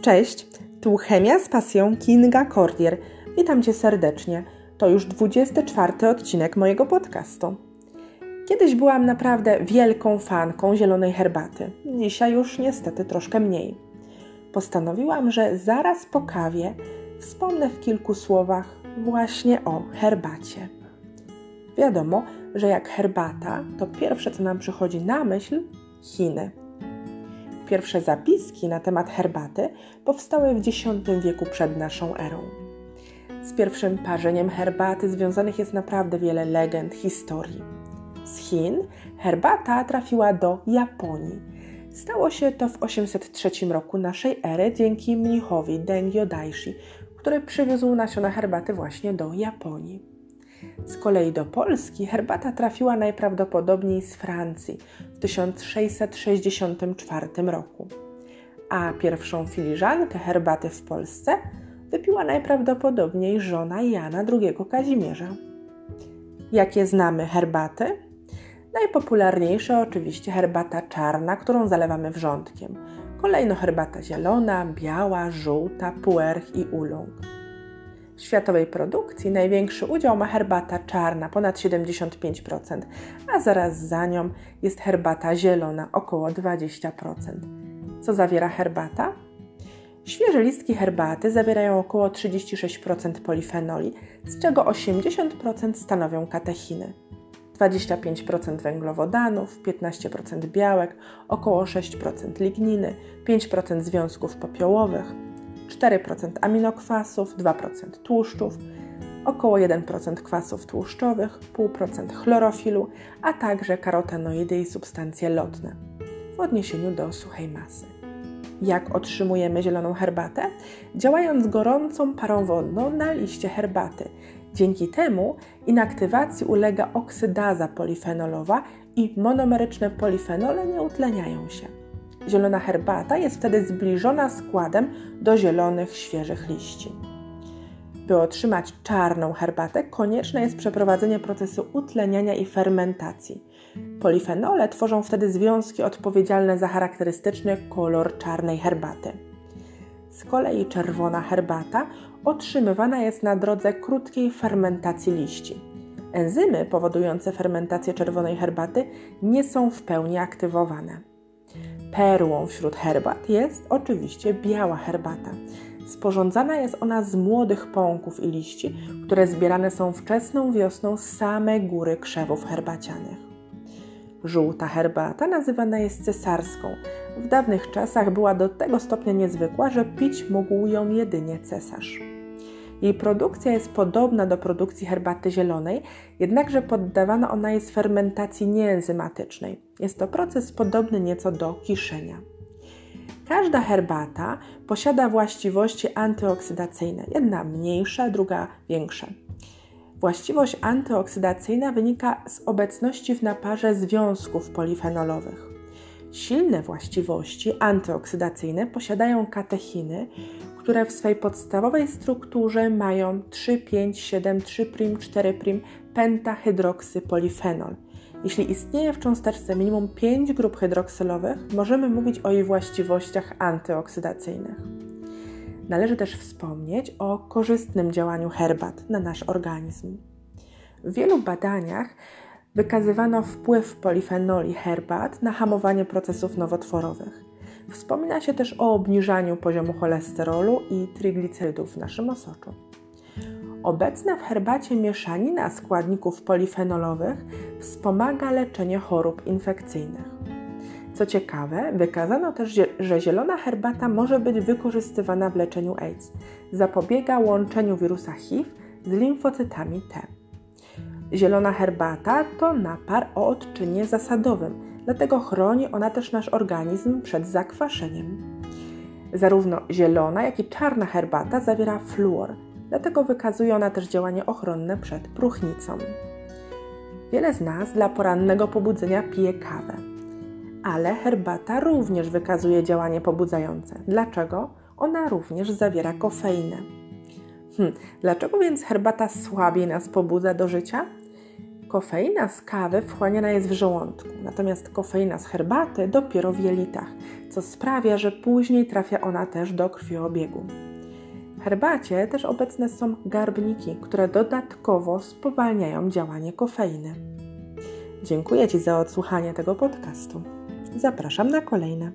Cześć, tu Chemia z pasją Kinga Cordier. Witam Cię serdecznie. To już 24 odcinek mojego podcastu. Kiedyś byłam naprawdę wielką fanką zielonej herbaty. Dzisiaj już niestety troszkę mniej. Postanowiłam, że zaraz po kawie wspomnę w kilku słowach właśnie o herbacie. Wiadomo, że jak herbata, to pierwsze co nam przychodzi na myśl Chiny. Pierwsze zapiski na temat herbaty powstały w X wieku przed naszą erą. Z pierwszym parzeniem herbaty związanych jest naprawdę wiele legend, historii. Z Chin herbata trafiła do Japonii. Stało się to w 803 roku naszej ery dzięki mnichowi Dengyo Daishi, który przywiózł nasiona herbaty właśnie do Japonii. Z kolei do Polski herbata trafiła najprawdopodobniej z Francji w 1664 roku, a pierwszą filiżankę herbaty w Polsce wypiła najprawdopodobniej żona Jana II Kazimierza. Jakie znamy herbaty? Najpopularniejsza oczywiście herbata czarna, którą zalewamy wrzątkiem. Kolejno herbata zielona, biała, żółta, puerch i ulung. Światowej produkcji największy udział ma herbata czarna, ponad 75%, a zaraz za nią jest herbata zielona, około 20%. Co zawiera herbata? Świeże listki herbaty zawierają około 36% polifenoli, z czego 80% stanowią katechiny. 25% węglowodanów, 15% białek, około 6% ligniny, 5% związków popiołowych, 4% aminokwasów, 2% tłuszczów, około 1% kwasów tłuszczowych, 0,5% chlorofilu, a także karotenoidy i substancje lotne w odniesieniu do suchej masy. Jak otrzymujemy zieloną herbatę? Działając gorącą parą wodną na liście herbaty. Dzięki temu inaktywacji ulega oksydaza polifenolowa i monomeryczne polifenole nie utleniają się. Zielona herbata jest wtedy zbliżona składem do zielonych, świeżych liści. By otrzymać czarną herbatę, konieczne jest przeprowadzenie procesu utleniania i fermentacji. Polifenole tworzą wtedy związki odpowiedzialne za charakterystyczny kolor czarnej herbaty. Z kolei czerwona herbata otrzymywana jest na drodze krótkiej fermentacji liści. Enzymy powodujące fermentację czerwonej herbaty nie są w pełni aktywowane. Perłą wśród herbat jest oczywiście biała herbata. Sporządzana jest ona z młodych pąków i liści, które zbierane są wczesną wiosną z samej góry krzewów herbacianych. Żółta herbata nazywana jest cesarską. W dawnych czasach była do tego stopnia niezwykła, że pić mógł ją jedynie cesarz. Jej produkcja jest podobna do produkcji herbaty zielonej, jednakże poddawana ona jest fermentacji nieenzymatycznej. Jest to proces podobny nieco do kiszenia. Każda herbata posiada właściwości antyoksydacyjne, jedna mniejsza, druga większa. Właściwość antyoksydacyjna wynika z obecności w naparze związków polifenolowych. Silne właściwości antyoksydacyjne posiadają katechiny, które w swej podstawowej strukturze mają 3,5,7,3', 4' polifenol. Jeśli istnieje w cząsteczce minimum 5 grup hydroksylowych, możemy mówić o jej właściwościach antyoksydacyjnych. Należy też wspomnieć o korzystnym działaniu herbat na nasz organizm. W wielu badaniach wykazywano wpływ polifenoli herbat na hamowanie procesów nowotworowych. Wspomina się też o obniżaniu poziomu cholesterolu i triglicerydów w naszym osoczu. Obecna w herbacie mieszanina składników polifenolowych wspomaga leczenie chorób infekcyjnych. Co ciekawe, wykazano też, że zielona herbata może być wykorzystywana w leczeniu AIDS. Zapobiega łączeniu wirusa HIV z limfocytami T. Zielona herbata to napar o odczynie zasadowym, dlatego chroni ona też nasz organizm przed zakwaszeniem. Zarówno zielona, jak i czarna herbata zawiera fluor, dlatego wykazuje ona też działanie ochronne przed próchnicą. Wiele z nas dla porannego pobudzenia pije kawę, ale herbata również wykazuje działanie pobudzające. Dlaczego? Ona również zawiera kofeinę. Hm, dlaczego więc herbata słabiej nas pobudza do życia? Kofeina z kawy wchłaniana jest w żołądku, natomiast kofeina z herbaty dopiero w jelitach, co sprawia, że później trafia ona też do krwiobiegu. W herbacie też obecne są garbniki, które dodatkowo spowalniają działanie kofeiny. Dziękuję Ci za odsłuchanie tego podcastu. Zapraszam na kolejne.